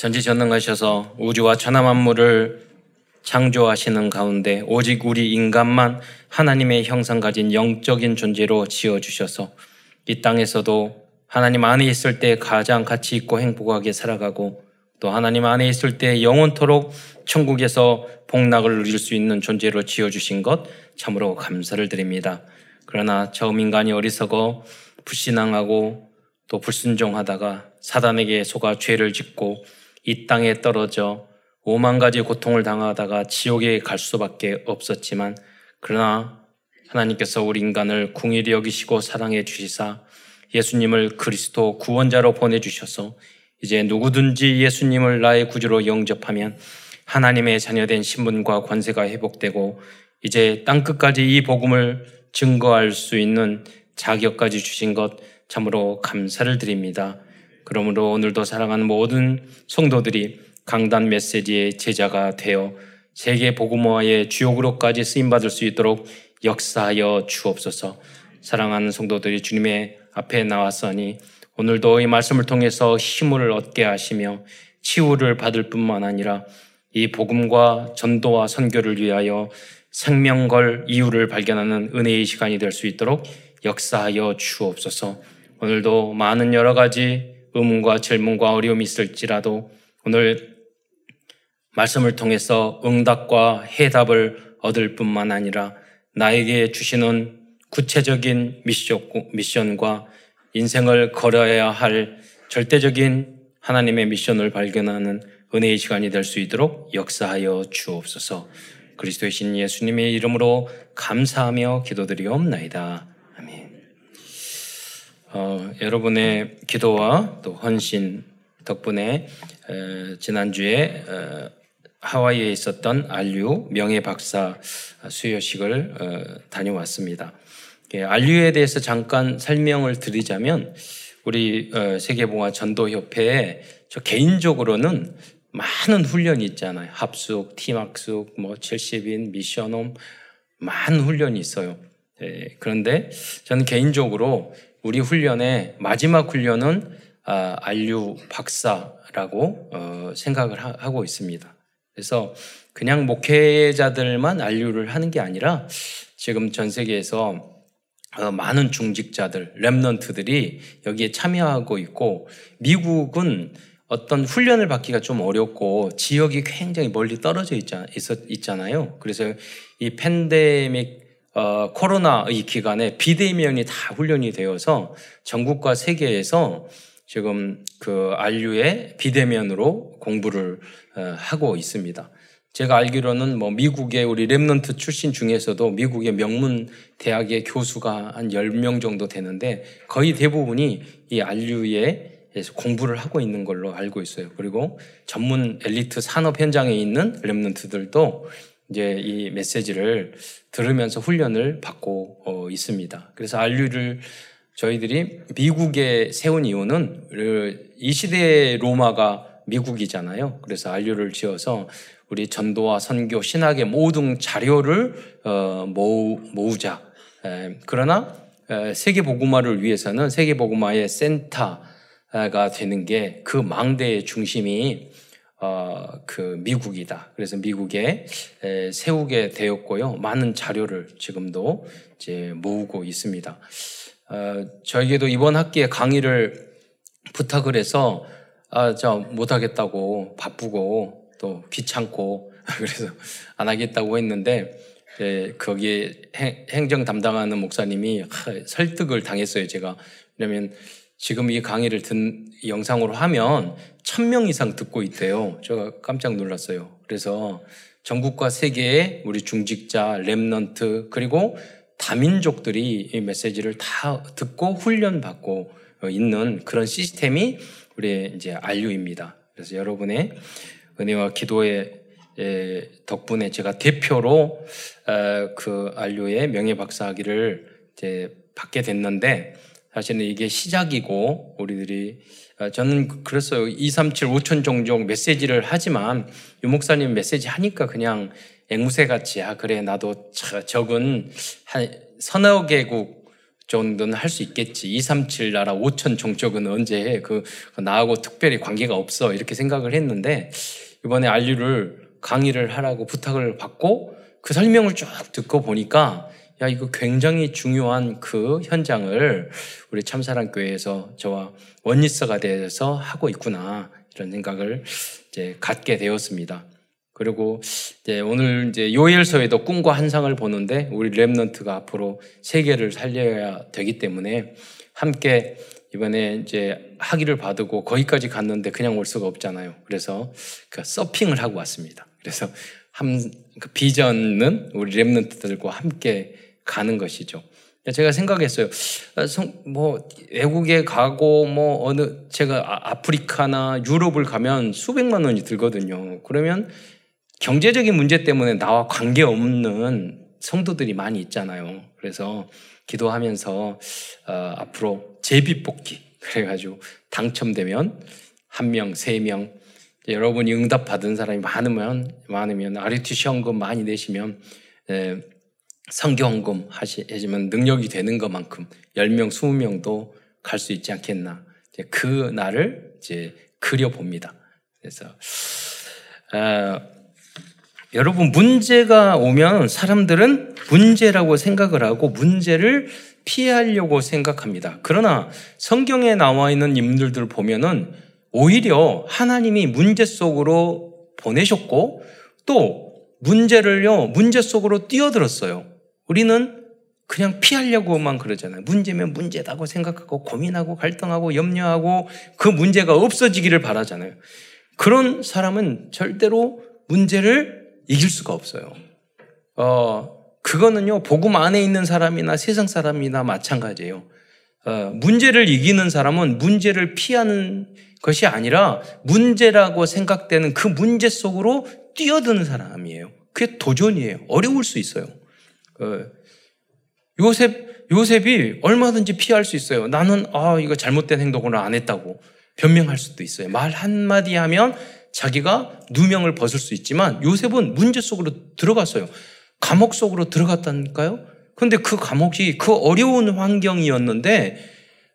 전지전능하셔서 우주와 천하 만물을 창조하시는 가운데 오직 우리 인간만 하나님의 형상 가진 영적인 존재로 지어 주셔서 이 땅에서도 하나님 안에 있을 때 가장 가치 있고 행복하게 살아가고 또 하나님 안에 있을 때 영원토록 천국에서 복락을 누릴 수 있는 존재로 지어 주신 것 참으로 감사를 드립니다. 그러나 처음 인간이 어리석어 불신앙하고 또 불순종하다가 사단에게 속아 죄를 짓고 이 땅에 떨어져 오만 가지 고통을 당하다가 지옥에 갈 수밖에 없었지만 그러나 하나님께서 우리 인간을 궁일이 여기시고 사랑해 주시사 예수님을 그리스도 구원자로 보내주셔서 이제 누구든지 예수님을 나의 구주로 영접하면 하나님의 자녀된 신분과 관세가 회복되고 이제 땅끝까지 이 복음을 증거할 수 있는 자격까지 주신 것 참으로 감사를 드립니다. 그러므로 오늘도 사랑하는 모든 성도들이 강단 메시지의 제자가 되어 세계 복음화의 주역으로까지 쓰임 받을 수 있도록 역사하여 주옵소서. 사랑하는 성도들이 주님의 앞에 나왔으니 오늘도 이 말씀을 통해서 힘을 얻게 하시며 치유를 받을 뿐만 아니라 이 복음과 전도와 선교를 위하여 생명 걸 이유를 발견하는 은혜의 시간이 될 수 있도록 역사하여 주옵소서. 오늘도 많은 여러 가지 의문과 질문과 어려움이 있을지라도 오늘 말씀을 통해서 응답과 해답을 얻을 뿐만 아니라 나에게 주시는 구체적인 미션과 인생을 걸어야 할 절대적인 하나님의 미션을 발견하는 은혜의 시간이 될 수 있도록 역사하여 주옵소서. 그리스도의 신 예수님의 이름으로 감사하며 기도드리옵나이다. 어, 여러분의 기도와 또 헌신 덕분에 에, 지난주에 에, 하와이에 있었던 안류 명예 박사 수여식을 어, 다녀왔습니다. 예, 안류에 대해서 잠깐 설명을 드리자면 우리 어, 세계봉화 전도협회에 저 개인적으로는 많은 훈련이 있잖아요. 합숙, 팀학숙, 뭐 70인, 미션홈 많은 훈련이 있어요. 예, 그런데 저는 개인적으로 우리 훈련의 마지막 훈련은 아, 안류 박사라고 어, 생각을 하, 고 있습니다. 그래서 그냥 목회자들만 안류를 하는 게 아니라 지금 전 세계에서 어, 많은 중직자들, 랩런트들이 여기에 참여하고 있고 미국은 어떤 훈련을 받기가 좀 어렵고 지역이 굉장히 멀리 떨어져 있잖, 있잖아요. 그래서 이 팬데믹 어, 코로나의 기간에 비대면이 다 훈련이 되어서 전국과 세계에서 지금 그 안류의 비대면으로 공부를 어, 하고 있습니다. 제가 알기로는 뭐 미국의 우리 Remnant 출신 중에서도 미국의 명문 대학의 교수가 한 10명 정도 되는데 거의 대부분이 이 RU에 공부를 하고 있는 걸로 알고 있어요. 그리고 전문 엘리트 산업 현장에 있는 Remnant들도 이제 이 메시지를 들으면서 훈련을 받고 어, 있습니다. 그래서 RU를 저희들이 미국에 세운 이유는 그이 시대의 로마가 미국이잖아요. 그래서 RU를 지어서 우리 전도와 선교, 신학의 모든 자료를 어, 모으, 모으자. 에, 그러나 에, 세계 복음화를 위해서는 세계 복음화의 센터가 되는 게 그 망대의 중심이 어, 그 미국이다. 그래서 미국에 에, 세우게 되었고요. 많은 자료를 지금도 이제 모으고 있습니다. 어, 저에게도 이번 학기에 강의를 부탁을 해서 아, 저 못하겠다고 바쁘고 또 귀찮고 그래서 안 하겠다고 했는데 에, 거기에 행, 행정 담당하는 목사님이 하, 설득을 당했어요. 제가 왜냐면 지금 이 강의를 든 영상으로 하면 천명 이상 듣고 있대요. 제가 깜짝 놀랐어요. 그래서 전국과 세계의 우리 중직자, Remnant 그리고 다민족들이 이 메시지를 다 듣고 훈련받고 있는 그런 시스템이 우리 이제 안류입니다. 그래서 여러분의 은혜와 기도의 덕분에 제가 대표로 어, 그 안류의 명예 박사학위를 이제 받게 됐는데 사실은 이게 시작이고 우리들이 어, 저는 그랬어요. 2, 3, 7, 5천 종족 메시지를 하지만 유 목사님 메시지 하니까 그냥 앵무새 같이 아 그래 나도 적은 한 서너 개국 정도는 할 수 있겠지. 237 나라 5천 종족은 언제 해? 그, 나하고 특별히 관계가 없어. 이렇게 생각을 했는데, 이번에 안류를 강의를 하라고 부탁을 받고, 그 설명을 쭉 듣고 보니까, 야, 이거 굉장히 중요한 그 현장을 우리 참사랑교회에서 저와 원리스가 돼서 하고 있구나. 이런 생각을 이제 갖게 되었습니다. 그리고 이제 오늘 이제 요엘서에도 꿈과 환상을 보는데 우리 Remnant가 앞으로 세계를 살려야 되기 때문에 함께 이번에 이제 학위를 받고 거기까지 갔는데 그냥 올 수가 없잖아요. 그래서 그 서핑을 하고 왔습니다. 그래서 한, 그 비전은 우리 Remnant들과 함께 가는 것이죠. 제가 생각했어요. 아, 뭐 외국에 가고 뭐 어느 제가 아, 아프리카나 유럽을 가면 수백만 원이 들거든요. 그러면 경제적인 문제 때문에 나와 관계 없는 성도들이 많이 있잖아요. 그래서 기도하면서 어, 앞으로 제비 뽑기 그래가지고 당첨되면 한 명, 세 명, 여러분이 응답 받은 사람이 많으면 많으면 아리티 시험금 많이 내시면 에, 성경금 하시면 능력이 되는 것만큼 10명, 20명도 갈 수 있지 않겠나. 그 날을 이제 그려봅니다. 그래서, 어, 여러분, 문제가 오면 사람들은 문제라고 생각을 하고 문제를 피하려고 생각합니다. 그러나 성경에 나와 있는 인물들 보면은 오히려 하나님이 문제 속으로 보내셨고 또 문제를요, 문제 속으로 뛰어들었어요. 우리는 그냥 피하려고만 그러잖아요. 문제면 문제다고 생각하고 고민하고 갈등하고 염려하고 그 문제가 없어지기를 바라잖아요. 그런 사람은 절대로 문제를 이길 수가 없어요. 어, 그거는요, 복음 안에 있는 사람이나 세상 사람이나 마찬가지예요. 어, 문제를 이기는 사람은 문제를 피하는 것이 아니라 문제라고 생각되는 그 문제 속으로 뛰어드는 사람이에요. 그게 도전이에요. 어려울 수 있어요. 어, 요셉, 요셉이 얼마든지 피할 수 있어요. 나는, 아, 이거 잘못된 행동을 안 했다고 변명할 수도 있어요. 말 한마디 하면 자기가 누명을 벗을 수 있지만 요셉은 문제 속으로 들어갔어요. 감옥 속으로 들어갔다니까요. 그런데 그 감옥이 그 어려운 환경이었는데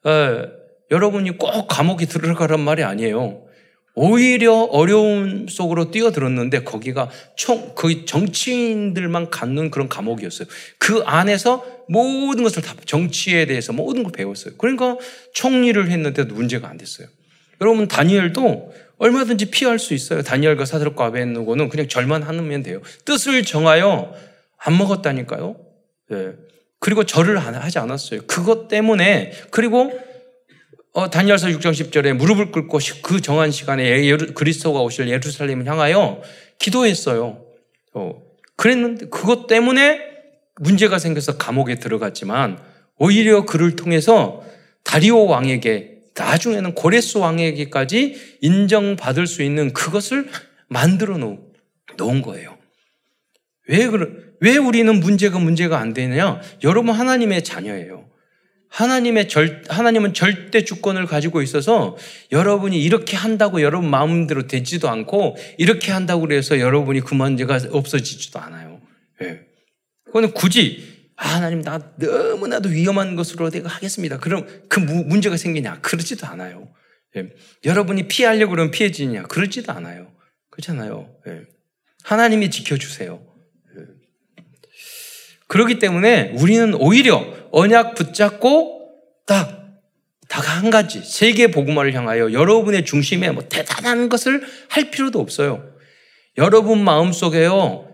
에, 여러분이 꼭 감옥에 들어가란 말이 아니에요. 오히려 어려움 속으로 뛰어들었는데 거기가 총 거의 정치인들만 갖는 그런 감옥이었어요. 그 안에서 모든 것을 다 정치에 대해서 모든 걸 배웠어요. 그러니까 총리를 했는데도 문제가 안 됐어요. 여러분 다니엘도 얼마든지 피할 수 있어요. 다니엘과 사드락과 아벤누고는 그냥 절만 하면 돼요. 뜻을 정하여 안 먹었다니까요. 네. 그리고 절을 하지 않았어요. 그것 때문에 그리고 어, 다니엘서 6장 10절에 무릎을 꿇고 그 정한 시간에 예루, 그리스도가 오실 예루살렘을 향하여 기도했어요. 어, 그랬는데 그것 때문에 문제가 생겨서 감옥에 들어갔지만 오히려 그를 통해서 다리오 왕에게 나중에는 고레스 왕에게까지 인정받을 수 있는 그것을 만들어 놓은 거예요. 왜, 왜 우리는 문제가 문제가 안 되느냐? 여러분 하나님의 자녀예요. 하나님의 절, 하나님은 절대 주권을 가지고 있어서 여러분이 이렇게 한다고 여러분 마음대로 되지도 않고 이렇게 한다고 그래서 여러분이 그 문제가 없어지지도 않아요. 예. 그거는 굳이 아, 하나님, 나 너무나도 위험한 것으로 내가 하겠습니다. 그럼 그 문제가 생기냐? 그러지도 않아요. 예. 여러분이 피하려고 그러면 피해지냐? 그러지도 않아요. 그렇잖아요. 예. 하나님이 지켜주세요. 예. 그렇기 때문에 우리는 오히려 언약 붙잡고 딱, 딱한 가지, 세계 복음화를 향하여 여러분의 중심에 뭐 대단한 것을 할 필요도 없어요. 여러분 마음 속에요.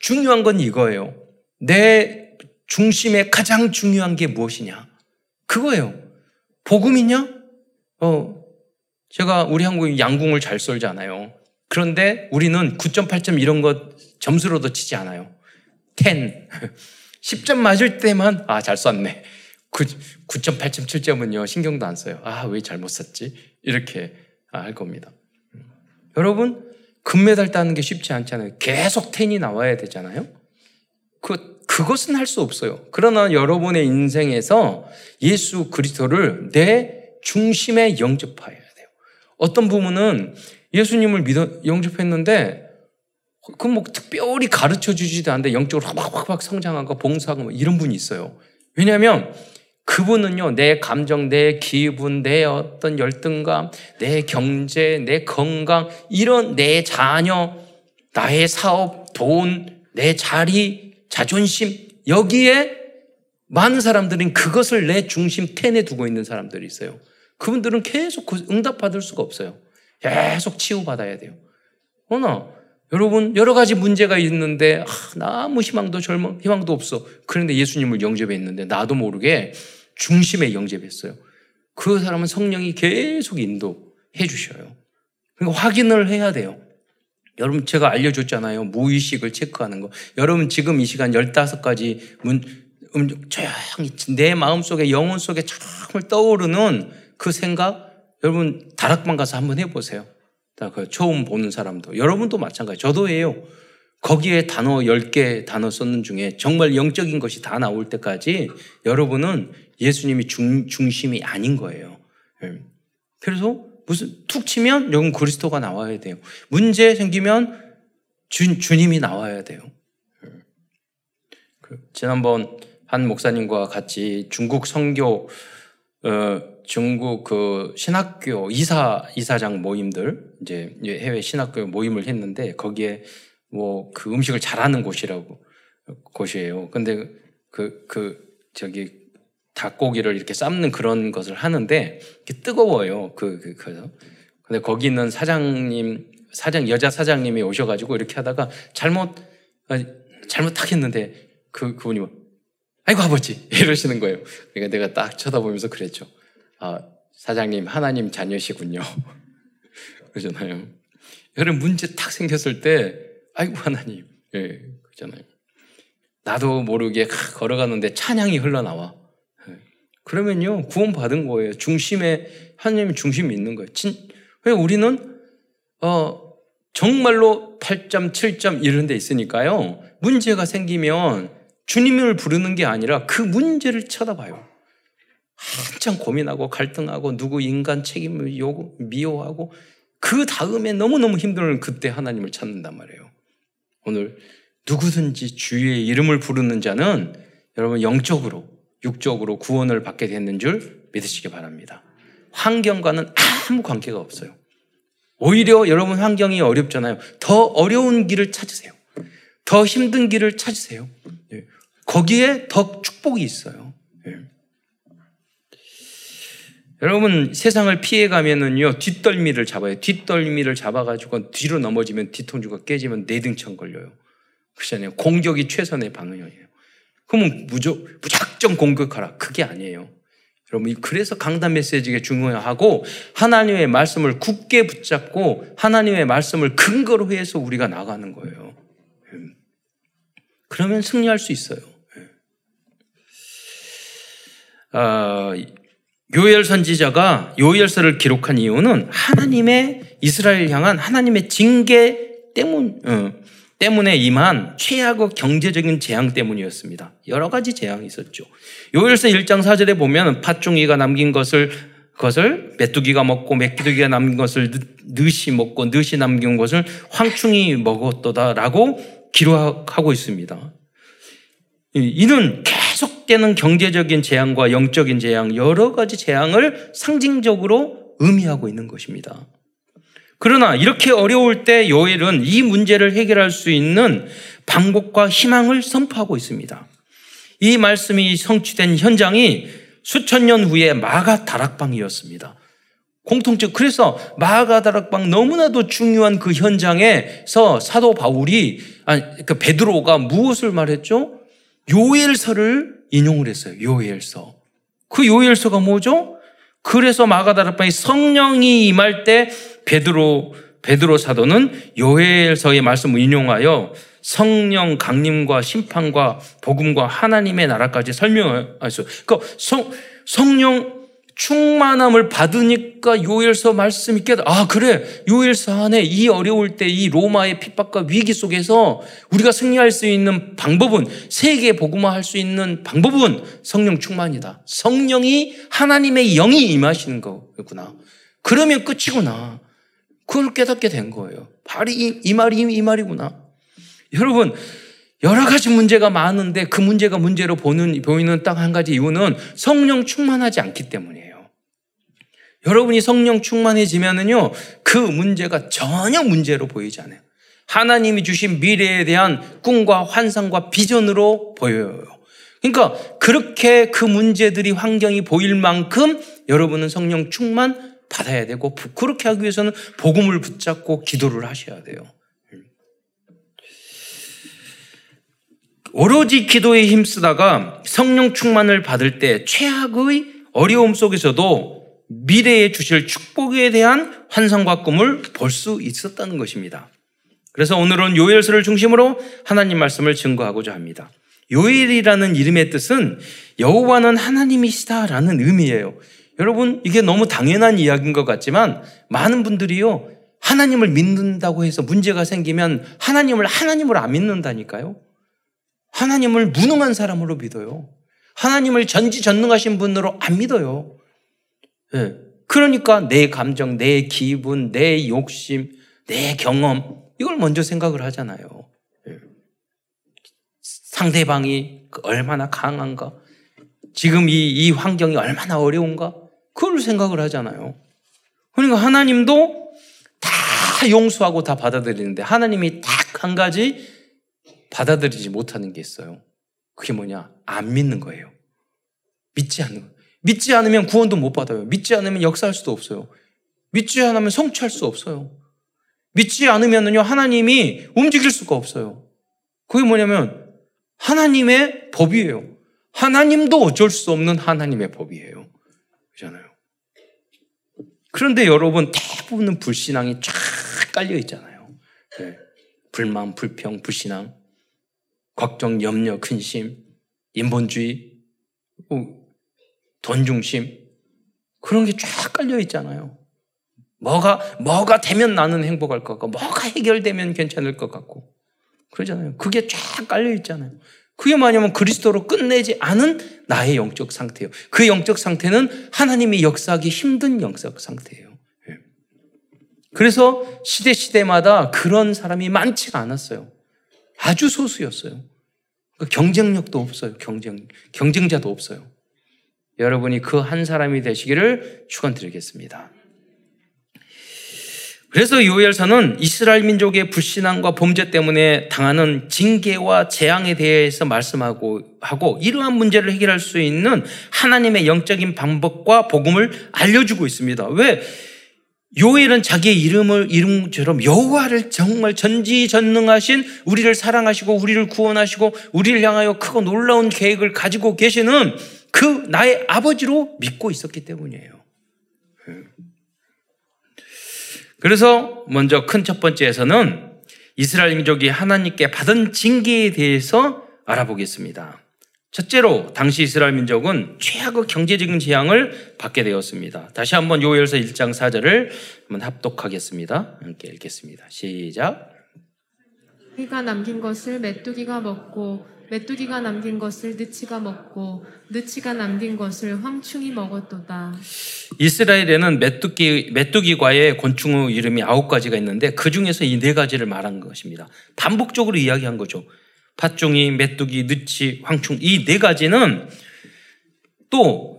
중요한 건 이거예요. 내 중심에 가장 중요한 게 무엇이냐? 그거예요. 복음이냐? 어, 제가 우리 한국이 양궁을 잘 쏠잖아요. 그런데 우리는 9.8점 이런 것 점수로도 치지 않아요. 10. 10점 맞을 때만, 아, 잘 쐈네. 9, 9.8점, 7점은요, 신경도 안 써요. 아, 왜 잘못 썼지? 이렇게 할 겁니다. 여러분, 금메달 따는 게 쉽지 않잖아요. 계속 10이 나와야 되잖아요. 그 그것은 할 수 없어요. 그러나 여러분의 인생에서 예수 그리스도를 내 중심에 영접해야 돼요. 어떤 부분은 예수님을 믿어 영접했는데 그뭐 특별히 가르쳐 주지도 않는데 영적으로 확확확 성장하고 봉사하고 뭐 이런 분이 있어요. 왜냐하면 그분은요, 내 감정, 내 기분, 내 어떤 열등감, 내 경제, 내 건강, 이런 내 자녀, 나의 사업, 돈, 내 자리, 자존심, 여기에 많은 사람들은 그것을 내 중심 텐에 두고 있는 사람들이 있어요. 그분들은 계속 그 응답받을 수가 없어요. 계속 치유받아야 돼요. 어나 여러분 여러 가지 문제가 있는데 아, 나 아무 희망도 절망 희망도 없어. 그런데 예수님을 영접했는데 나도 모르게 중심에 영접했어요. 그 사람은 성령이 계속 인도해 주셔요. 그러니까 확인을 해야 돼요. 여러분 제가 알려줬잖아요. 무의식을 체크하는 거. 여러분 지금 이 시간 15가지 문, 음, 조용히 내 마음속에 영혼 속에 정말 떠오르는 그 생각 여러분 다락방 가서 한번 해보세요. 그 처음 보는 사람도 여러분도 마찬가지. 저도 해요. 거기에 단어 10개 단어 썼는 중에 정말 영적인 것이 다 나올 때까지 여러분은 예수님이 중, 중심이 아닌 거예요. 예. 그래서 무슨 툭 치면 여러분 그리스도가 나와야 돼요. 문제 생기면 주, 주님이 나와야 돼요. 예. 그 지난번 한 목사님과 같이 중국 선교 어, 중국 그 신학교 이사 이사장 모임들 이제 해외 신학교 모임을 했는데 거기에 뭐 그 음식을 잘하는 곳이라고 곳이에요. 근데 그그 그 저기 닭고기를 이렇게 삶는 그런 것을 하는데 뜨거워요. 그, 그, 그 근데 거기 있는 사장님, 사장, 여자 사장님이 오셔가지고 이렇게 하다가 잘못, 아, 잘못하겠는데 그, 그분이 뭐, 아이고, 아버지! 이러시는 거예요. 그러니까 내가 딱 쳐다보면서 그랬죠. 아, 사장님, 하나님 자녀시군요. 그러잖아요. 여러분, 문제 딱 생겼을 때, 아이고, 하나님. 예, 그러잖아요. 나도 모르게 걸어가는데 찬양이 흘러나와. 그러면요, 구원받은 거예요. 중심에, 하나님이 중심이 있는 거예요. 진, 왜 우리는, 어, 정말로 8점, 7점 이런 데 있으니까요. 문제가 생기면 주님을 부르는 게 아니라 그 문제를 쳐다봐요. 한참 고민하고 갈등하고 누구 인간 책임을 요구, 미워하고 그 다음에 너무너무 힘들면 그때 하나님을 찾는단 말이에요. 오늘 누구든지 주의 이름을 부르는 자는 여러분 영적으로 육적으로 구원을 받게 됐는 줄 믿으시기 바랍니다. 환경과는 아무 관계가 없어요. 오히려 여러분 환경이 어렵잖아요. 더 어려운 길을 찾으세요. 더 힘든 길을 찾으세요. 예. 거기에 더 축복이 있어요. 예. 여러분 세상을 피해 가면은요 뒷덜미를 잡아요. 뒷덜미를 잡아가지고 뒤로 넘어지면 뒤통수가 깨지면 내등천 걸려요. 그렇잖아요. 공격이 최선의 방향이에요. 그러면 무조, 무작정 공격하라. 그게 아니에요. 여러분, 그래서 강단 메시지가 중요하고 하나님의 말씀을 굳게 붙잡고 하나님의 말씀을 근거로 해서 우리가 나가는 거예요. 음. 그러면 승리할 수 있어요. 예. 아, 요엘 선지자가 요엘서를 기록한 이유는 하나님의 이스라엘 향한 하나님의 징계 때문, 어, 때문에 임한 최악의 경제적인 재앙 때문이었습니다. 여러 가지 재앙이 있었죠. 요일서 1장 4절에 보면 팥종이가 남긴 것을 것을 메뚜기가 먹고 메뚜기가 남긴 것을 느시 먹고 느시 남긴 것을 황충이 먹었도다라고 기록하고 있습니다. 이는 계속되는 경제적인 재앙과 영적인 재앙, 여러 가지 재앙을 상징적으로 의미하고 있는 것입니다. 그러나 이렇게 어려울 때 요엘은 이 문제를 해결할 수 있는 방법과 희망을 선포하고 있습니다. 이 말씀이 성취된 현장이 수천 년 후에 마가 다락방이었습니다. 공통적 그래서 마가 다락방 너무나도 중요한 그 현장에서 사도 바울이 아니 그 베드로가 무엇을 말했죠? 요엘서를 인용을 했어요. 요엘서. 그 요엘서가 뭐죠? 그래서 마가 다락방이 성령이 임할 때 베드로 베드로 사도는 요엘서의 말씀을 인용하여 성령 강림과 심판과 복음과 하나님의 나라까지 설명하였어요. 그러니까 성, 성령 충만함을 받으니까 요엘서 말씀이 깨달아. 아, 그래. 요엘서 안에 이 어려울 때 이 로마의 핍박과 위기 속에서 우리가 승리할 수 있는 방법은 세계 복음화 할 수 있는 방법은 성령 충만이다. 성령이 하나님의 영이 임하시는 거구나. 그러면 끝이구나. 그걸 깨닫게 된 거예요. 바로 이, 이 말이 이 말이구나. 여러분, 여러 가지 문제가 많은데 그 문제가 문제로 보는, 보이는 딱 한 가지 이유는 성령 충만하지 않기 때문이에요. 여러분이 성령 충만해지면은요, 그 문제가 전혀 문제로 보이지 않아요. 하나님이 주신 미래에 대한 꿈과 환상과 비전으로 보여요. 그러니까 그렇게 그 문제들이 환경이 보일 만큼 여러분은 성령 충만 받아야 되고 그렇게 하기 위해서는 복음을 붙잡고 기도를 하셔야 돼요. 오로지 기도에 힘쓰다가 성령 충만을 받을 때 최악의 어려움 속에서도 미래에 주실 축복에 대한 환상과 꿈을 볼 수 있었다는 것입니다. 그래서 오늘은 요엘서를 중심으로 하나님 말씀을 증거하고자 합니다. 요엘이라는 이름의 뜻은 여호와는 하나님이시다라는 의미예요. 여러분 이게 너무 당연한 이야기인 것 같지만 많은 분들이요 하나님을 믿는다고 해서 문제가 생기면 하나님을 하나님으로 안 믿는다니까요. 하나님을 무능한 사람으로 믿어요. 하나님을 전지전능하신 분으로 안 믿어요. 네. 그러니까 내 감정, 내 기분, 내 욕심, 내 경험 이걸 먼저 생각을 하잖아요. 네. 상대방이 얼마나 강한가, 지금 이, 이 환경이 얼마나 어려운가, 그걸 생각을 하잖아요. 그러니까 하나님도 다 용서하고 다 받아들이는데 하나님이 딱 한 가지 받아들이지 못하는 게 있어요. 그게 뭐냐? 안 믿는 거예요. 믿지 않는 거예요. 믿지 않으면 구원도 못 받아요. 믿지 않으면 역사할 수도 없어요. 믿지 않으면 성취할 수 없어요. 믿지 않으면요, 하나님이 움직일 수가 없어요. 그게 뭐냐면, 하나님의 법이에요. 하나님도 어쩔 수 없는 하나님의 법이에요. 그잖아요. 그런데 여러분, 대부분은 불신앙이 쫙 깔려 있잖아요. 네. 불만, 불평, 불신앙. 걱정, 염려, 근심, 인본주의, 돈 중심, 그런 게 쫙 깔려 있잖아요. 뭐가, 뭐가 되면 나는 행복할 것 같고, 뭐가 해결되면 괜찮을 것 같고, 그러잖아요. 그게 쫙 깔려 있잖아요. 그게 뭐냐면 그리스도로 끝내지 않은 나의 영적 상태예요. 그 영적 상태는 하나님이 역사하기 힘든 영적 상태예요. 예. 그래서 시대 시대마다 그런 사람이 많지가 않았어요. 아주 소수였어요. 그 경쟁력도 없어요. 경쟁, 경쟁자도 없어요. 여러분이 그 한 사람이 되시기를 축원드리겠습니다. 그래서 요엘서는 이스라엘 민족의 불신앙과 범죄 때문에 당하는 징계와 재앙에 대해서 말씀하고 하고 이러한 문제를 해결할 수 있는 하나님의 영적인 방법과 복음을 알려주고 있습니다. 왜 요엘은 자기의 이름을 이름처럼 여호와를 정말 전지전능하신 우리를 사랑하시고 우리를 구원하시고 우리를 향하여 크고 놀라운 계획을 가지고 계시는 그 나의 아버지로 믿고 있었기 때문이에요. 그래서 먼저 큰 첫 번째에서는 이스라엘 민족이 하나님께 받은 징계에 대해서 알아보겠습니다. 첫째로 당시 이스라엘 민족은 최악의 경제적인 재앙을 받게 되었습니다. 다시 한번 요엘서 1장 4절을 한번 합독하겠습니다. 함께 읽겠습니다. 시작. 가 남긴 것을 메뚜기가 먹고 메뚜기가 남긴 것을 느치가 먹고 느치가 남긴 것을 황충이 먹었도다. 이스라엘에는 메뚜기 메뚜기과의 곤충의 이름이 아홉 가지가 있는데 그 중에서 이 네 가지를 말한 것입니다. 반복적으로 이야기한 거죠. 팥종이, 메뚜기, 느치, 황충 이 네 가지는 또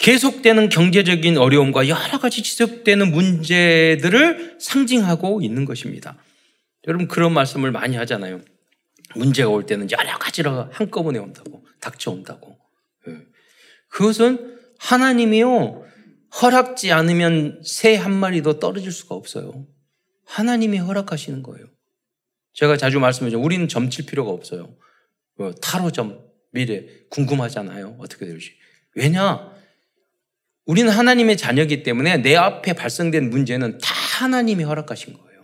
계속되는 경제적인 어려움과 여러 가지 지속되는 문제들을 상징하고 있는 것입니다. 여러분 그런 말씀을 많이 하잖아요. 문제가 올 때는 여러 가지로 한꺼번에 온다고 닥쳐온다고. 예. 그것은 하나님이요 허락지 않으면 새 한 마리도 떨어질 수가 없어요. 하나님이 허락하시는 거예요. 제가 자주 말씀드리죠. 우리는 점칠 필요가 없어요. 뭐 타로점, 미래, 궁금하잖아요. 어떻게 될지. 왜냐? 우리는 하나님의 자녀이기 때문에 내 앞에 발생된 문제는 다 하나님이 허락하신 거예요.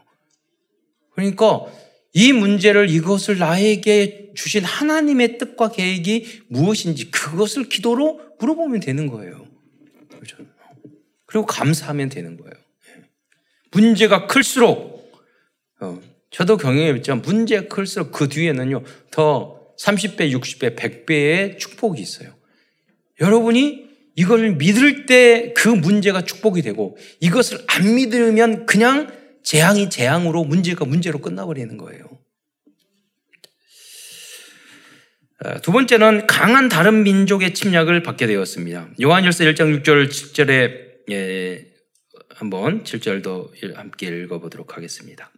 그러니까 이 문제를 이것을 나에게 주신 하나님의 뜻과 계획이 무엇인지 그것을 기도로 물어보면 되는 거예요. 그렇죠? 그리고 감사하면 되는 거예요. 예. 문제가 클수록 어, 저도 경영했지만 문제가 클수록 그 뒤에는요, 더 30배, 60배, 100배의 축복이 있어요. 여러분이 이걸 믿을 때 그 문제가 축복이 되고 이것을 안 믿으면 그냥 재앙이 재앙으로 문제가 문제로 끝나버리는 거예요. 어, 두 번째는 강한 다른 민족의 침략을 받게 되었습니다. 요한일서 1장 6절 7절에 예, 한번 7절도 함께 읽어보도록 하겠습니다.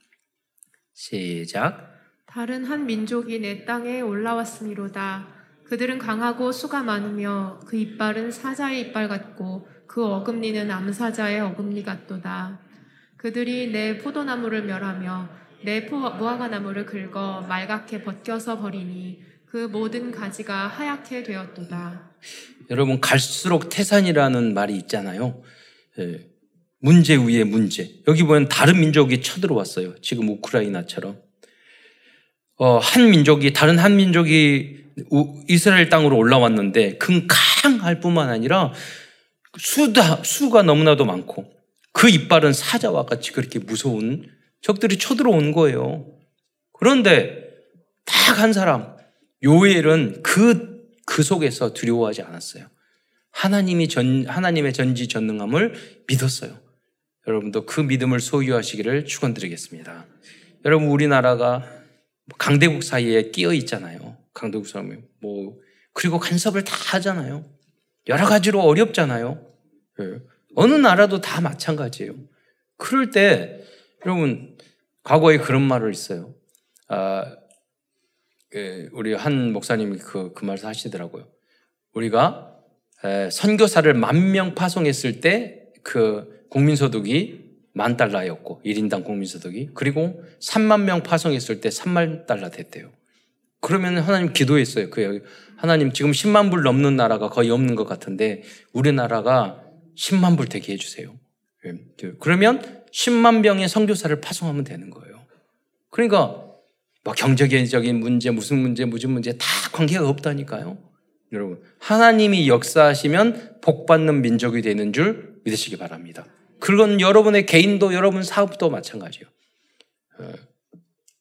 시작. 다른 한 민족이 내 땅에 올라왔으미로다. 그들은 강하고 수가 많으며 그 이빨은 사자의 이빨 같고 그 어금니는 암사자의 어금니 같도다. 그들이 내 포도나무를 멸하며 내 무화과 나무를 긁어 말갛게 벗겨서 버리니 그 모든 가지가 하얗게 되었도다. 여러분 갈수록 태산이라는 말이 있잖아요. 예, 문제 위에 문제. 여기 보면 다른 민족이 쳐들어왔어요. 지금 우크라이나처럼. 어, 한 민족이 다른 한 민족이 이스라엘 땅으로 올라왔는데 금강할 뿐만 아니라 수다 수가 너무나도 많고 그 이빨은 사자와 같이 그렇게 무서운 적들이 쳐들어온 거예요. 그런데 딱 한 사람 요엘은 그, 그 속에서 두려워하지 않았어요. 하나님이 전, 하나님의 전지 전능함을 믿었어요. 여러분도 그 믿음을 소유하시기를 축원드리겠습니다. 여러분 우리나라가 강대국 사이에 끼어 있잖아요. 강대국 사람이 뭐 그리고 간섭을 다 하잖아요. 여러 가지로 어렵잖아요. 네. 어느 나라도 다 마찬가지예요. 그럴 때 여러분 과거에 그런 말을 있어요. 아, 예, 우리 한 목사님이 그, 그 말을 하시더라고요. 우리가 선교사를 만 명 파송했을 때 그 국민소득이 만 달러였고 1인당 국민소득이 그리고 3만 명 파송했을 때 3만 달러 됐대요. 그러면 하나님 기도했어요. 그 하나님 지금 10만 불 넘는 나라가 거의 없는 것 같은데 우리나라가 10만 불 되게 해주세요. 예, 그러면 10만 명의 선교사를 파송하면 되는 거예요. 그러니까 뭐 경제적인 문제, 무슨 문제, 무슨 문제 다 관계가 없다니까요. 여러분, 하나님이 역사하시면 복받는 민족이 되는 줄 믿으시기 바랍니다. 그건 여러분의 개인도 여러분 사업도 마찬가지요. 어,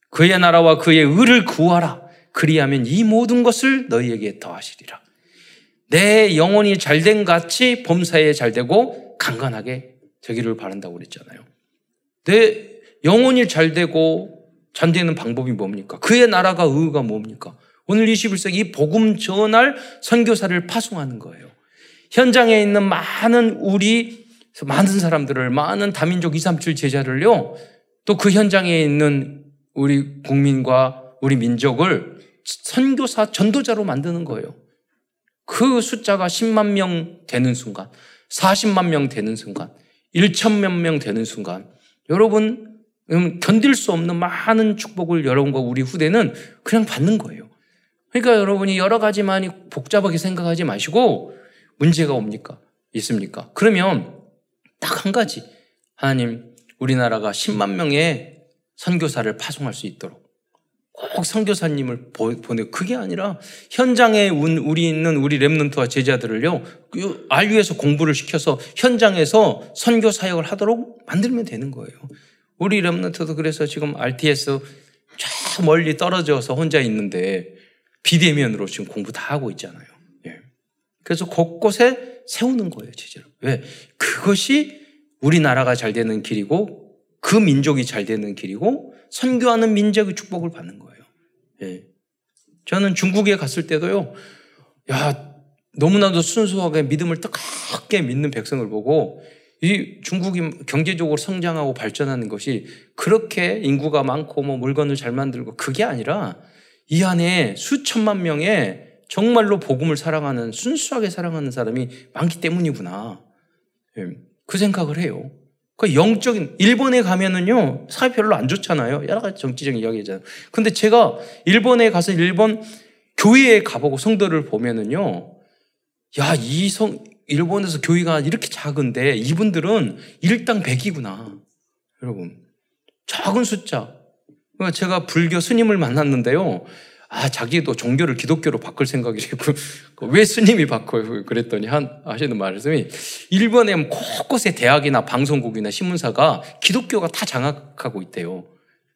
그의 나라와 그의 의를 구하라. 그리하면 이 모든 것을 너희에게 더하시리라. 내 영혼이 잘된 같이 범사에 잘되고 강건하게 되기를 바란다고 그랬잖아요. 내 영혼이 잘되고 잔되는 방법이 뭡니까? 그의 나라가 의가 뭡니까? 오늘 21세기 이 복음 전할 선교사를 파송하는 거예요. 현장에 있는 많은 우리 많은 사람들을 많은 다민족 237 제자를요. 또 그 현장에 있는 우리 국민과 우리 민족을 선교사 전도자로 만드는 거예요. 그 숫자가 10만 명 되는 순간, 40만 명 되는 순간, 1천몇 명 되는 순간, 여러분 견딜 수 없는 많은 축복을 여러분과 우리 후대는 그냥 받는 거예요. 그러니까 여러분이 여러 가지 많이 복잡하게 생각하지 마시고 문제가 옵니까? 있습니까? 그러면 딱 한 가지. 하나님, 우리나라가 10만 명의 선교사를 파송할 수 있도록 꼭 선교사님을 보내 그게 아니라 현장에 우리 있는 우리 랩런트와 제자들을요 그 알류에서 공부를 시켜서 현장에서 선교 사역을 하도록 만들면 되는 거예요. 우리 랩런트도 그래서 지금 RTS 저 멀리 떨어져서 혼자 있는데 비대면으로 지금 공부 다 하고 있잖아요. 예. 그래서 곳곳에 세우는 거예요, 제대로. 왜? 그것이 우리나라가 잘 되는 길이고 그 민족이 잘 되는 길이고 선교하는 민족의 축복을 받는 거예요. 예. 저는 중국에 갔을 때도요, 야, 너무나도 순수하게 믿음을 뜨겁게 믿는 백성을 보고 이 중국이 경제적으로 성장하고 발전하는 것이 그렇게 인구가 많고 뭐 물건을 잘 만들고 그게 아니라 이 안에 수천만 명의 정말로 복음을 사랑하는 순수하게 사랑하는 사람이 많기 때문이구나. 예, 그 생각을 해요. 그 영적인 일본에 가면은요 사회 별로 안 좋잖아요. 여러 가지 정치적인 이야기잖아요. 근데 제가 일본에 가서 일본 교회에 가보고 성도를 보면은요, 야 이 성 일본에서 교회가 이렇게 작은데 이분들은 일당 100이구나. 여러분. 작은 숫자. 그러니까 제가 불교 스님을 만났는데요. 아, 자기도 종교를 기독교로 바꿀 생각이고, 그왜 스님이 바꿔요? 그랬더니 한, 하시는 말씀이, 일본에 곳곳에 대학이나 방송국이나 신문사가 기독교가 다 장악하고 있대요.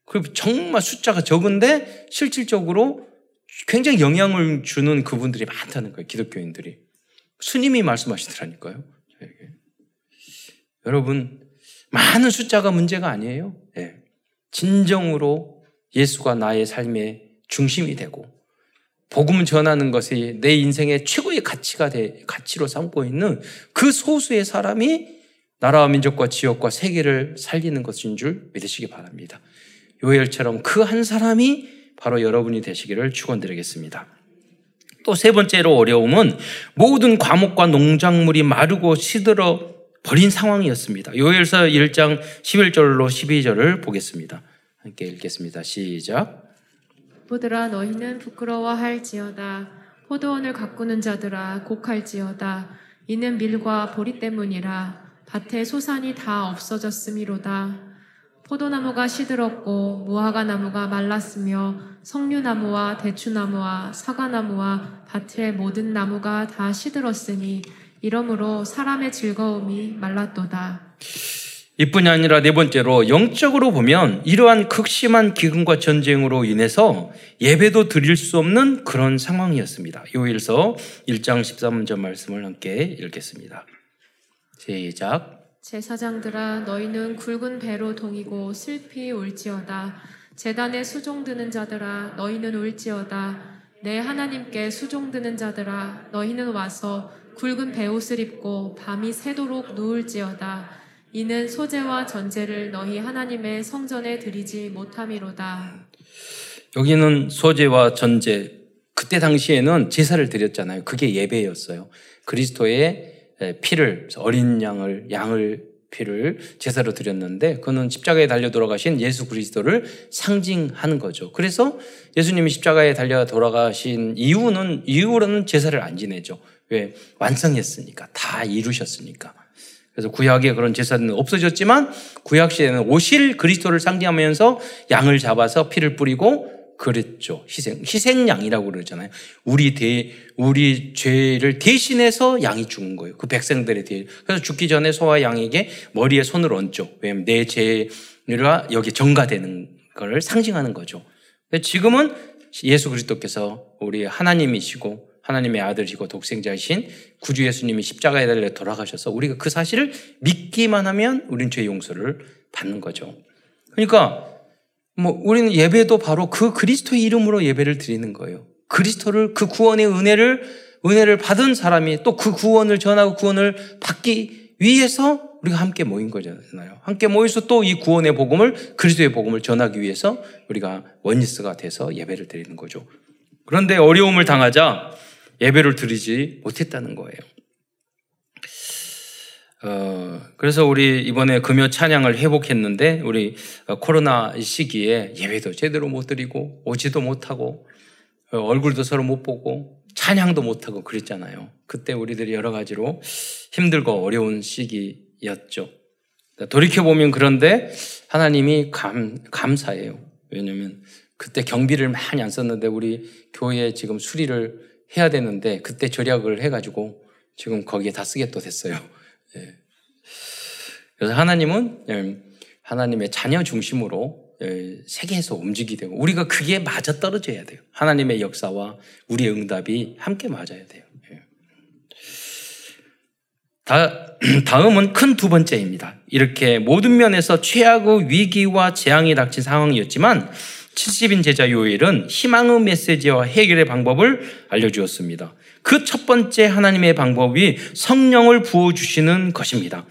그 정말 숫자가 적은데, 실질적으로 굉장히 영향을 주는 그분들이 많다는 거예요, 기독교인들이. 스님이 말씀하시더라니까요. 저에게. 여러분, 많은 숫자가 문제가 아니에요. 네. 진정으로 예수가 나의 삶의 중심이 되고 복음 전하는 것이 내 인생의 최고의 가치가 돼, 가치로 삼고 있는 그 소수의 사람이 나라와 민족과 지역과 세계를 살리는 것인 줄 믿으시기 바랍니다. 요엘처럼 그 한 사람이 바로 여러분이 되시기를 축원드리겠습니다. 또 세 번째로 어려움은 모든 과목과 농작물이 마르고 시들어 버린 상황이었습니다. 요엘서 1장 11절로 12절을 보겠습니다. 함께 읽겠습니다. 시작. 보들아 너희는 부끄러워할지어다. 포도원을 가꾸는 자들아 곡할지어다. 이는 밀과 보리 때문이라. 밭에 소산이 다 없어졌음이로다. 포도나무가 시들었고 무화과 나무가 말랐으며 석류나무와 대추나무와 사과나무와 밭의 모든 나무가 다 시들었으니 이러므로 사람의 즐거움이 말랐도다. 이뿐이 아니라 네 번째로 영적으로 보면 이러한 극심한 기근과 전쟁으로 인해서 예배도 드릴 수 없는 그런 상황이었습니다. 요일서 1장 13절 말씀을 함께 읽겠습니다. 시작. 제사장들아 너희는 굵은 배로 동이고 슬피 울지어다 재단에 수종드는 자들아 너희는 울지어다 내 하나님께 수종드는 자들아 너희는 와서 굵은 배옷을 입고 밤이 새도록 누울지어다 이는 소재와 전제를 너희 하나님의 성전에 드리지 못함이로다. 여기는 소재와 전제 그때 당시에는 제사를 드렸잖아요. 그게 예배였어요. 그리스도의 피를 어린 양을 양을 피를 제사로 드렸는데 그는 십자가에 달려 돌아가신 예수 그리스도를 상징하는 거죠. 그래서 예수님이 십자가에 달려 돌아가신 이유는 이후로는 제사를 안 지내죠. 왜 완성했으니까 다 이루셨으니까. 그래서 구약에 그런 제사는 없어졌지만 구약 시대는 오실 그리스도를 상징하면서 양을 잡아서 피를 뿌리고 그랬죠. 희생 희생양이라고 그러잖아요. 우리 대 우리 죄를 대신해서 양이 죽은 거예요. 그 백성들의 대. 그래서 죽기 전에 소와 양에게 머리에 손을 얹죠. 왜냐면 내 죄가 여기 전가되는 걸 상징하는 거죠. 지금은 예수 그리스도께서 우리 하나님이시고 하나님의 아들이고 독생자이신 구주 예수님이 십자가에 달려 돌아가셔서 우리가 그 사실을 믿기만 하면 우리는 죄 용서를 받는 거죠. 그러니까 뭐 우리는 예배도 바로 그 그리스도의 이름으로 예배를 드리는 거예요. 그리스도를 그 구원의 은혜를 은혜를 받은 사람이 또 그 구원을 전하고 구원을 받기 위해서 우리가 함께 모인 거잖아요. 함께 모여서 또 이 구원의 복음을 그리스도의 복음을 전하기 위해서 우리가 원리스가 돼서 예배를 드리는 거죠. 그런데 어려움을 당하자 예배를 드리지 못했다는 거예요. 어, 그래서 우리 이번에 금요 찬양을 회복했는데 우리 코로나 시기에 예배도 제대로 못 드리고 오지도 못하고 어, 얼굴도 서로 못 보고 찬양도 못하고 그랬잖아요. 그때 우리들이 여러 가지로 힘들고 어려운 시기였죠. 돌이켜보면 그런데 하나님이 감, 감사해요. 왜냐면 그때 경비를 많이 안 썼는데 우리 교회 지금 수리를 해야 되는데 그때 절약을 해가지고 지금 거기에 다 쓰게 또 됐어요. 예. 그래서 하나님은 예, 하나님의 자녀 중심으로 예, 세계에서 움직이게 되고 우리가 그게 맞아 떨어져야 돼요. 하나님의 역사와 우리의 응답이 함께 맞아야 돼요. 다, 다음은 큰 두 번째입니다. 이렇게 모든 면에서 최악의 위기와 재앙이 닥친 상황이었지만 70인 제자 요일은 희망의 메시지와 해결의 방법을 알려주었습니다. 그 첫 번째 하나님의 방법이 성령을 부어주시는 것입니다.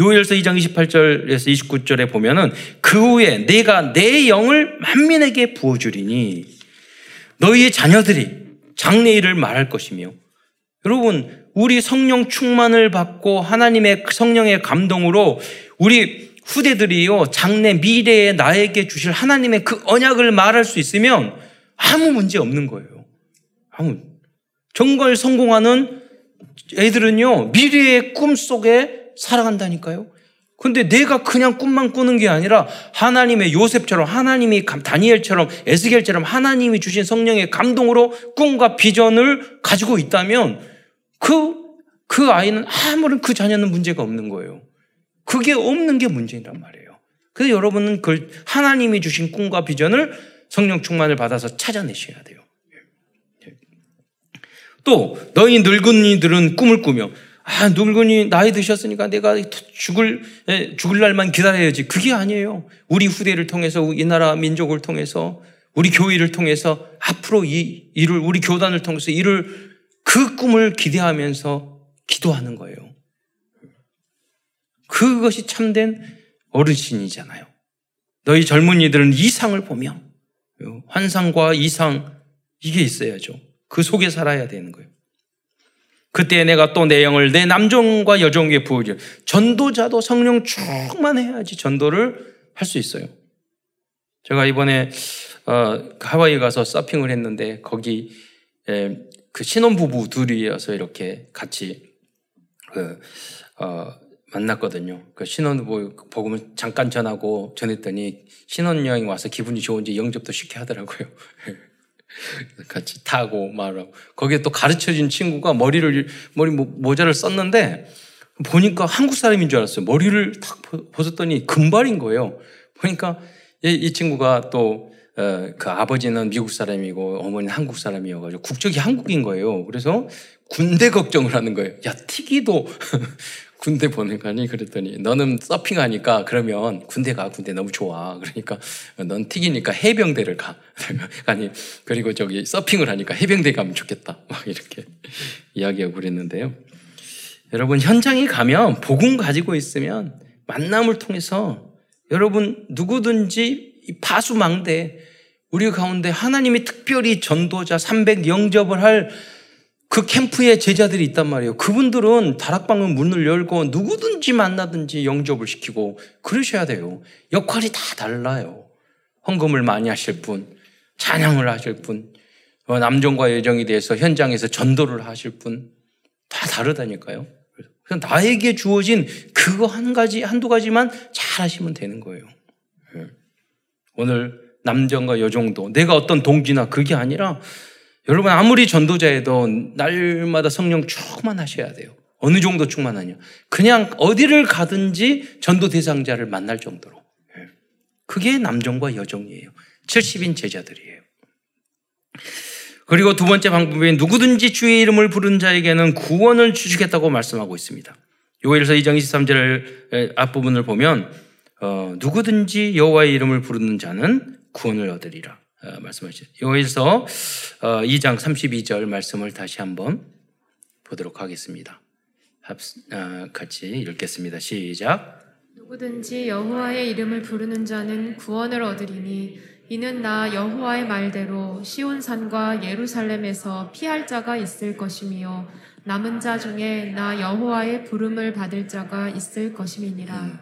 요일서 2장 28절에서 29절에 보면은 그 후에 내가 내 영을 만민에게 부어주리니 너희의 자녀들이 장래 일을 말할 것이며 여러분 우리 성령 충만을 받고 하나님의 성령의 감동으로 우리 후대들이요, 장래 미래에 나에게 주실 하나님의 그 언약을 말할 수 있으면 아무 문제 없는 거예요. 아무. 정말 성공하는 애들은요, 미래의 꿈 속에 살아간다니까요. 근데 내가 그냥 꿈만 꾸는 게 아니라 하나님의 요셉처럼 하나님이 다니엘처럼 에스겔처럼 하나님이 주신 성령의 감동으로 꿈과 비전을 가지고 있다면 그, 그 아이는 아무런 그 자녀는 문제가 없는 거예요. 그게 없는 게 문제란 말이에요. 그래서 여러분은 그 하나님이 주신 꿈과 비전을 성령 충만을 받아서 찾아내셔야 돼요. 또 너희 늙은이들은 꿈을 꾸며 아 늙은이 나이 드셨으니까 내가 죽을 죽을 날만 기다려야지 그게 아니에요. 우리 후대를 통해서 이 나라 민족을 통해서 우리 교회를 통해서 앞으로 이 일을 우리 교단을 통해서 일을 그 꿈을 기대하면서 기도하는 거예요. 그것이 참된 어르신이잖아요. 너희 젊은이들은 이상을 보며 환상과 이상 이게 있어야죠. 그 속에 살아야 되는 거예요. 그때 내가 또 내 영을 내 남종과 여종 위에 부으리 전도자도 성령 충만해야지 전도를 할 수 있어요. 제가 이번에 어, 하와이 가서 서핑을 했는데 거기 에, 그 신혼부부 둘이어서 이렇게 같이 그, 어, 만났거든요. 그 신혼부부 보면 잠깐 전하고 전했더니 신혼여행 와서 기분이 좋은지 영접도 쉽게 하더라고요. 같이 타고 말하고 거기에 또 가르쳐준 친구가 머리를 머리 모자를 썼는데 보니까 한국 사람인 줄 알았어요. 머리를 탁 벗었더니 금발인 거예요. 보니까 이, 이 친구가 또그 어, 아버지는 미국 사람이고 어머니는 한국 사람이어가지고 국적이 한국인 거예요. 그래서 군대 걱정을 하는 거예요. 야, 튀기도 군대 보내가니 그랬더니 너는 서핑하니까 그러면 군대 가 군대 너무 좋아. 그러니까 넌 튀기니까 해병대를 가. 아니 그리고 저기 서핑을 하니까 해병대 가면 좋겠다. 막 이렇게 이야기하고 그랬는데요. 여러분 현장에 가면 복음 가지고 있으면 만남을 통해서 여러분 누구든지 파수망대 우리 가운데 하나님이 특별히 전도자 300 영접을 할 그 캠프에 제자들이 있단 말이에요. 그분들은 다락방은 문을 열고 누구든지 만나든지 영접을 시키고 그러셔야 돼요. 역할이 다 달라요. 헌금을 많이 하실 분, 찬양을 하실 분, 어, 남정과 여정에 대해서 현장에서 전도를 하실 분, 다 다르다니까요. 그래서 나에게 주어진 그거 한 가지, 한두 가지만 잘 하시면 되는 거예요. 예. 오늘 남정과 여정도 내가 어떤 동기나 그게 아니라 여러분 아무리 전도자에도 날마다 성령 충만하셔야 돼요. 어느 정도 충만하냐? 그냥 어디를 가든지 전도 대상자를 만날 정도로. 예. 그게 남정과 여정이에요. 70인 제자들이에요. 그리고 두 번째 방법인 누구든지 주의 이름을 부른 자에게는 구원을 주시겠다고 말씀하고 있습니다. 요엘서 2장 23절 앞부분을 보면 어, 누구든지 여호와의 이름을 부르는 자는 구원을 얻으리라. 어, 말씀하셨죠. 요일서 2장 어, 32절 말씀을 다시 한번 보도록 하겠습니다. 어, 같이 읽겠습니다. 시작. 누구든지 여호와의 이름을 부르는 자는 구원을 얻으리니 이는 나 여호와의 말대로 시온 산과 예루살렘에서 피할 자가 있을 것이며 남은 자 중에 나 여호와의 부름을 받을 자가 있을 것임이니라. 음.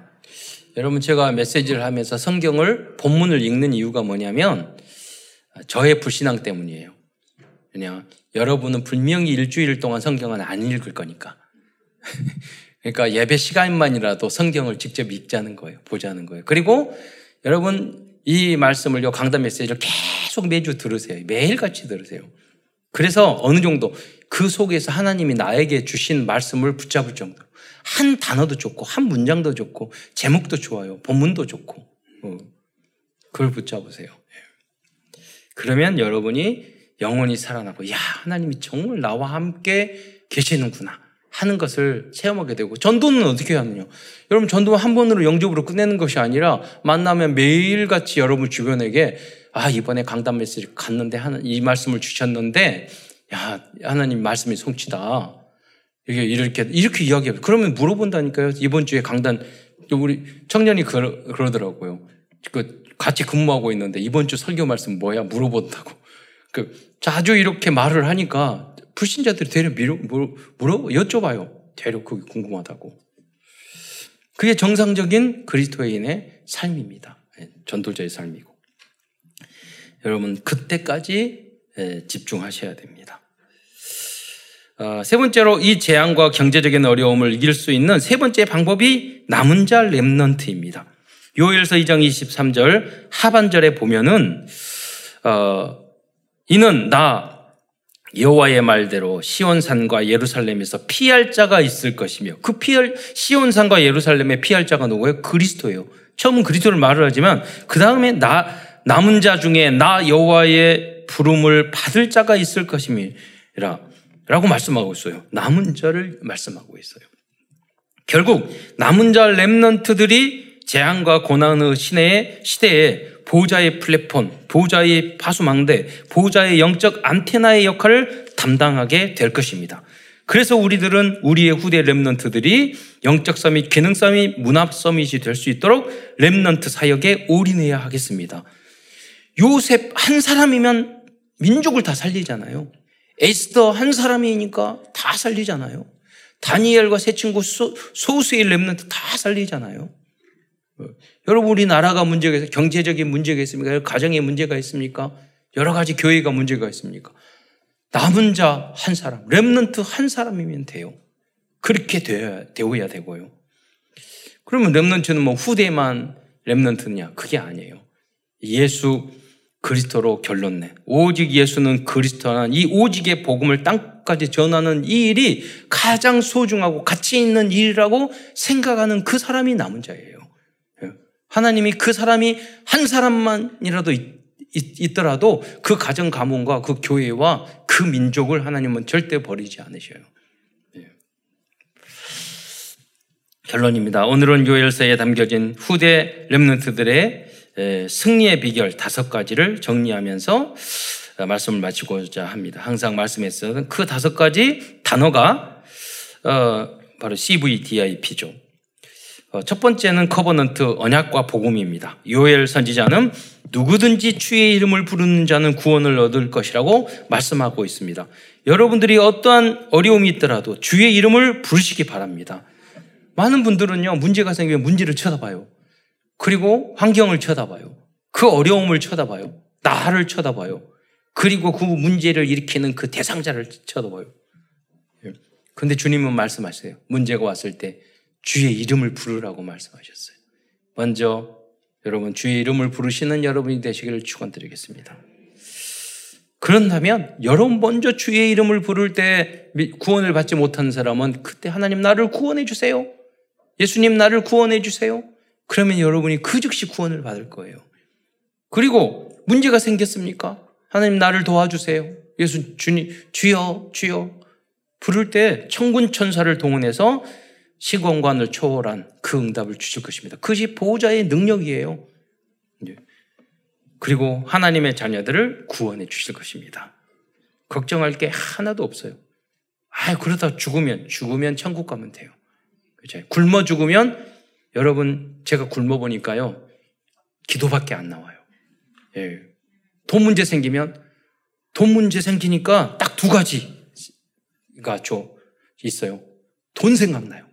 여러분 제가 메시지를 하면서 성경을 본문을 읽는 이유가 뭐냐면 저의 불신앙 때문이에요. 그냥 여러분은 분명히 일주일 동안 성경은 안 읽을 거니까. 그러니까 예배 시간만이라도 성경을 직접 읽자는 거예요. 보자는 거예요. 그리고 여러분 이 말씀을 요 강단 메시지를 계속 매주 들으세요. 매일같이 들으세요. 그래서 어느 정도 그 속에서 하나님이 나에게 주신 말씀을 붙잡을 정도. 한 단어도 좋고, 한 문장도 좋고, 제목도 좋아요. 본문도 좋고. 어, 그걸 붙잡으세요. 그러면 여러분이 영원히 살아나고, 야, 하나님이 정말 나와 함께 계시는구나. 하는 것을 체험하게 되고, 전도는 어떻게 하느냐? 여러분, 전도는 한 번으로 영접으로 끝내는 것이 아니라, 만나면 매일같이 여러분 주변에게, 아, 이번에 강단 메시지 갔는데, 이 말씀을 주셨는데, 야, 하나님 말씀이 송치다. 이게 이렇게, 이렇게 이야기해요. 그러면 물어본다니까요. 이번 주에 강단, 우리 청년이 그러, 그러더라고요. 그 같이 근무하고 있는데 이번 주 설교 말씀 뭐야 물어본다고. 그 자주 이렇게 말을 하니까 불신자들이 되려 물어, 물어 여쭤봐요. 되려 그게 궁금하다고. 그게 정상적인 그리스도인의 삶입니다. 예, 전도자의 삶이고. 여러분 그때까지 예, 집중하셔야 됩니다. 어, 세 번째로 이 재앙과 경제적인 어려움을 이길 수 있는 세 번째 방법이 남은 자 렘넌트입니다. 요일서 2장 23절 하반절에 보면은 어, 이는 나 여호와의 말대로 시온산과 예루살렘에서 피할 자가 있을 것이며 그 피할 시온산과 예루살렘의 피할 자가 누구예요? 그리스도예요. 처음은 그리스도를 말을 하지만 그 다음에 나 남은 자 중에 나 여호와의 부름을 받을 자가 있을 것임이라 라고 말씀하고 있어요. 남은 자를 말씀하고 있어요. 결국 남은 자 렘넌트들이 재앙과 고난의 시내에, 시대에 보호자의 플랫폼, 보호자의 파수망대, 보호자의 영적 안테나의 역할을 담당하게 될 것입니다. 그래서 우리들은 우리의 후대 Remnant들이 영적 summit, 기능 summit, 문화 summit이 될 수 있도록 Remnant 사역에 올인해야 하겠습니다. 요셉 한 사람이면 민족을 다 살리잖아요. 에스더 한 사람이니까 다 살리잖아요. 다니엘과 세 친구 소, 소수의 Remnant 다 살리잖아요. 여러분 우리 나라가 문제가 있어요. 경제적인 문제가 있습니까? 가정에 문제가 있습니까? 여러 가지 교회가 문제가 있습니까? 남은 자 한 사람, 렘넌트 한 사람이면 돼요. 그렇게 되어야, 되어야 되고요. 그러면 렘넌트는 뭐 후대만 렘넌트냐? 그게 아니에요. 예수 그리스도로 결론내. 오직 예수는 그리스도는 이 오직의 복음을 땅까지 전하는 이 일이 가장 소중하고 가치 있는 일이라고 생각하는 그 사람이 남은 자예요. 하나님이 그 사람이 한 사람만이라도 있, 더라도 그 가정 가문과 그 교회와 그 민족을 하나님은 절대 버리지 않으셔요. 예. 결론입니다. 오늘은 요엘서에 담겨진 후대 렘넌트들의 승리의 비결 다섯 가지를 정리하면서 어, 말씀을 마치고자 합니다. 항상 말씀했었던 그 다섯 가지 단어가 어, 바로 CVDIP죠. 어, 첫 번째는 covenant 언약과 복음입니다. 요엘 선지자는 누구든지 주의 이름을 부르는 자는 구원을 얻을 것이라고 말씀하고 있습니다. 여러분들이 어떠한 어려움이 있더라도 주의 이름을 부르시기 바랍니다. 많은 분들은요, 문제가 생기면 문제를 쳐다봐요. 그리고 환경을 쳐다봐요. 그 어려움을 쳐다봐요. 나를 쳐다봐요. 그리고 그 문제를 일으키는 그 대상자를 쳐다봐요. 근데 주님은 말씀하세요. 문제가 왔을 때 주의 이름을 부르라고 말씀하셨어요. 먼저 여러분 주의 이름을 부르시는 여러분이 되시기를 축원드리겠습니다. 그런다면 여러분 먼저 주의 이름을 부를 때 구원을 받지 못한 사람은 그때 하나님 나를 구원해 주세요. 예수님 나를 구원해 주세요. 그러면 여러분이 그 즉시 구원을 받을 거예요. 그리고 문제가 생겼습니까? 하나님 나를 도와주세요. 예수 주님 주여 주여 부를 때 천군 천사를 동원해서 시공간을 초월한 그 응답을 주실 것입니다. 그것이 보호자의 능력이에요. 그리고 하나님의 자녀들을 구원해 주실 것입니다. 걱정할 게 하나도 없어요. 아, 그러다 죽으면, 죽으면 천국 가면 돼요. 그죠? 굶어 죽으면, 여러분, 제가 굶어 보니까요, 기도밖에 안 나와요. 예. 돈 문제 생기면, 돈 문제 생기니까 딱 두 가지가 저 있어요. 돈 생각나요.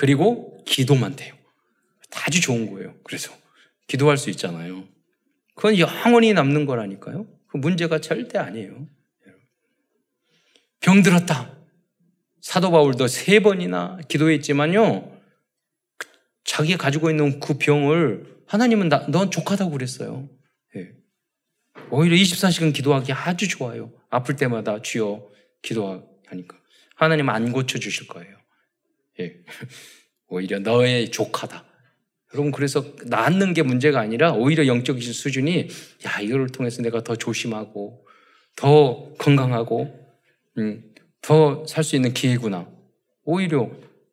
그리고 기도만 돼요. 아주 좋은 거예요. 그래서 기도할 수 있잖아요. 그건 영원히 남는 거라니까요. 그 문제가 절대 아니에요. 병 들었다. 사도 바울도 세 번이나 기도했지만요. 자기가 가지고 있는 그 병을 하나님은 나, 넌 족하다고 그랬어요. 예. 오히려 24시간 기도하기 아주 좋아요. 아플 때마다 주여 기도하니까. 하나님 안 고쳐주실 거예요. 예. 오히려 너의 조카다. 여러분 그래서 낳는 게 문제가 아니라 오히려 영적 수준이 야 이거를 통해서 내가 더 조심하고 더 건강하고 음, 더 살 수 있는 기회구나. 오히려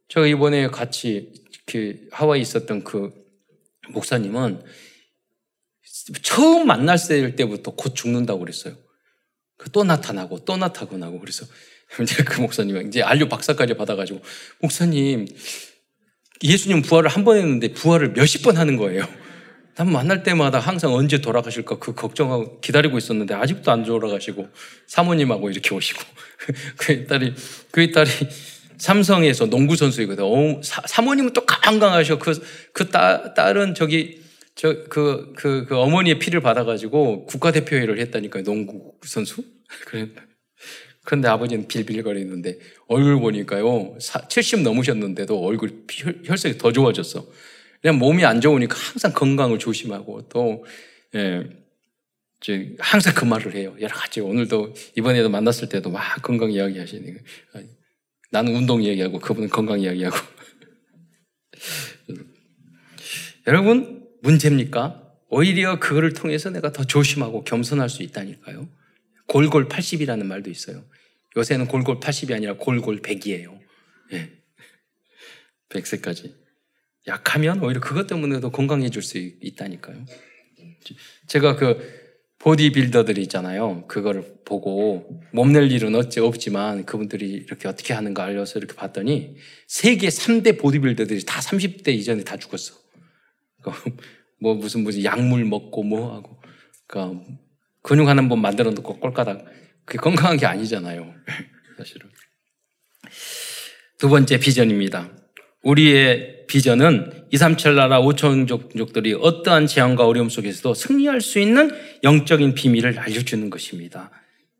제가 이번에 같이 그 하와이 있었던 그 목사님은 처음 만났을 때부터 곧 죽는다고 그랬어요. 그또 나타나고 또 나타나고 그래서 이제 그 목사님 이제 안료 박사까지 받아가지고 목사님 예수님 부활을 한 번 했는데 부활을 몇십 번 하는 거예요. 난 만날 때마다 항상 언제 돌아가실까 그 걱정하고 기다리고 있었는데 아직도 안 돌아가시고 사모님하고 이렇게 오시고 그 딸이 그 딸이 삼성에서 농구 선수이거든. 어, 사, 모님은또 강강하셔. 그, 그 딸, 딸은 저기, 저, 그, 그, 그 어머니의 피를 받아가지고 국가대표회를 했다니까요. 농구 선수? 그래. 그런데 아버지는 빌빌거리는데 얼굴 보니까요. 70 넘으셨는데도 얼굴 혈색이 더 좋아졌어. 그냥 몸이 안 좋으니까 항상 건강을 조심하고 또 예, 항상 그 말을 해요. 여러 가지 오늘도 이번에도 만났을 때도 막 건강 이야기 하시니까 나는 운동 이야기하고 그분은 건강 이야기하고 여러분 문제입니까? 오히려 그거를 통해서 내가 더 조심하고 겸손할 수 있다니까요. 골골 80이라는 말도 있어요. 요새는 골골 80이 아니라 골골 100이에요. 예. 100세까지. 약하면 오히려 그것 때문에도 건강해질 수 있다니까요. 제가 그 보디빌더들이 있잖아요. 그거를 보고 몸낼 일은 어찌 없지만 그분들이 이렇게 어떻게 하는가 알려서 이렇게 봤더니 세계 3대 보디빌더들이 다 30대 이전에 다 죽었어. 그러니까 뭐 무슨 무슨 약물 먹고 뭐 하고 그러니까 근육 하나 번 만들어 놓고 꼴까닥 그게 건강한 게 아니잖아요. 사실은. 두 번째 비전입니다. 우리의 비전은 2, 3천 나라 5천 족들이 어떠한 재앙과 어려움 속에서도 승리할 수 있는 영적인 비밀을 알려주는 것입니다.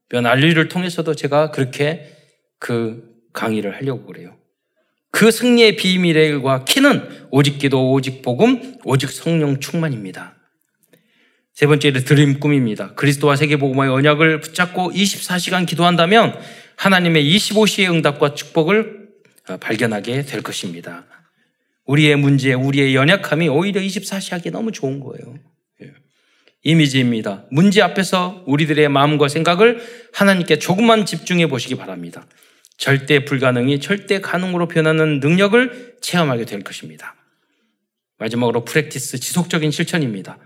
변 알리를 통해서도 제가 그렇게 그 강의를 하려고 그래요. 그 승리의 비밀과 키는 오직 기도, 오직 복음, 오직 성령 충만입니다. 세 번째는 드림 꿈입니다. 그리스도와 세계복음의 언약을 붙잡고 24시간 기도한다면 하나님의 25시의 응답과 축복을 발견하게 될 것입니다. 우리의 문제, 우리의 연약함이 오히려 24시 하기 너무 좋은 거예요. 예. 이미지입니다. 문제 앞에서 우리들의 마음과 생각을 하나님께 조금만 집중해 보시기 바랍니다. 절대 불가능이 절대 가능으로 변하는 능력을 체험하게 될 것입니다. 마지막으로 프랙티스 지속적인 실천입니다.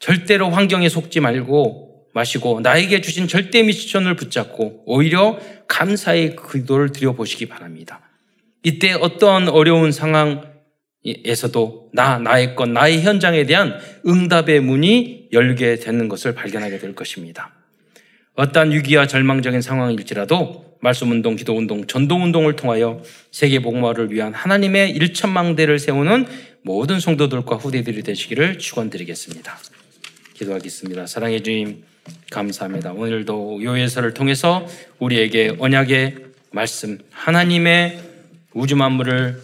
절대로 환경에 속지 말고 마시고 나에게 주신 절대 미션을 붙잡고 오히려 감사의 기도를 드려보시기 바랍니다. 이때 어떠한 어려운 상황에서도 나, 나의 것, 나의 현장에 대한 응답의 문이 열게 되는 것을 발견하게 될 것입니다. 어떠한 위기와 절망적인 상황일지라도 말씀운동, 기도운동, 전도운동을 통하여 세계복마를 위한 하나님의 일천망대를 세우는 모든 성도들과 후대들이 되시기를 축원드리겠습니다. 기도하겠습니다. 사랑해 주님 감사합니다. 오늘도 요예서를 통해서 우리에게 언약의 말씀 하나님의 우주 만물을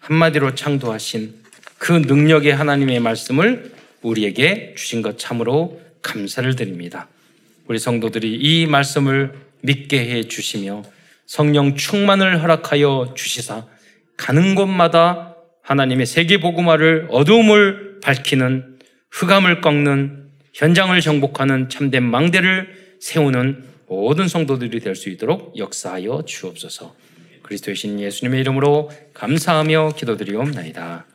한마디로 창조하신 그 능력의 하나님의 말씀을 우리에게 주신 것 참으로 감사를 드립니다. 우리 성도들이 이 말씀을 믿게 해 주시며 성령 충만을 허락하여 주시사 가는 곳마다 하나님의 세계 복음화를 어두움을 밝히는 흑암을 꺾는 현장을 정복하는 참된 망대를 세우는 모든 성도들이 될 수 있도록 역사하여 주옵소서. 그리스도의 신 예수님의 이름으로 감사하며 기도드리옵나이다.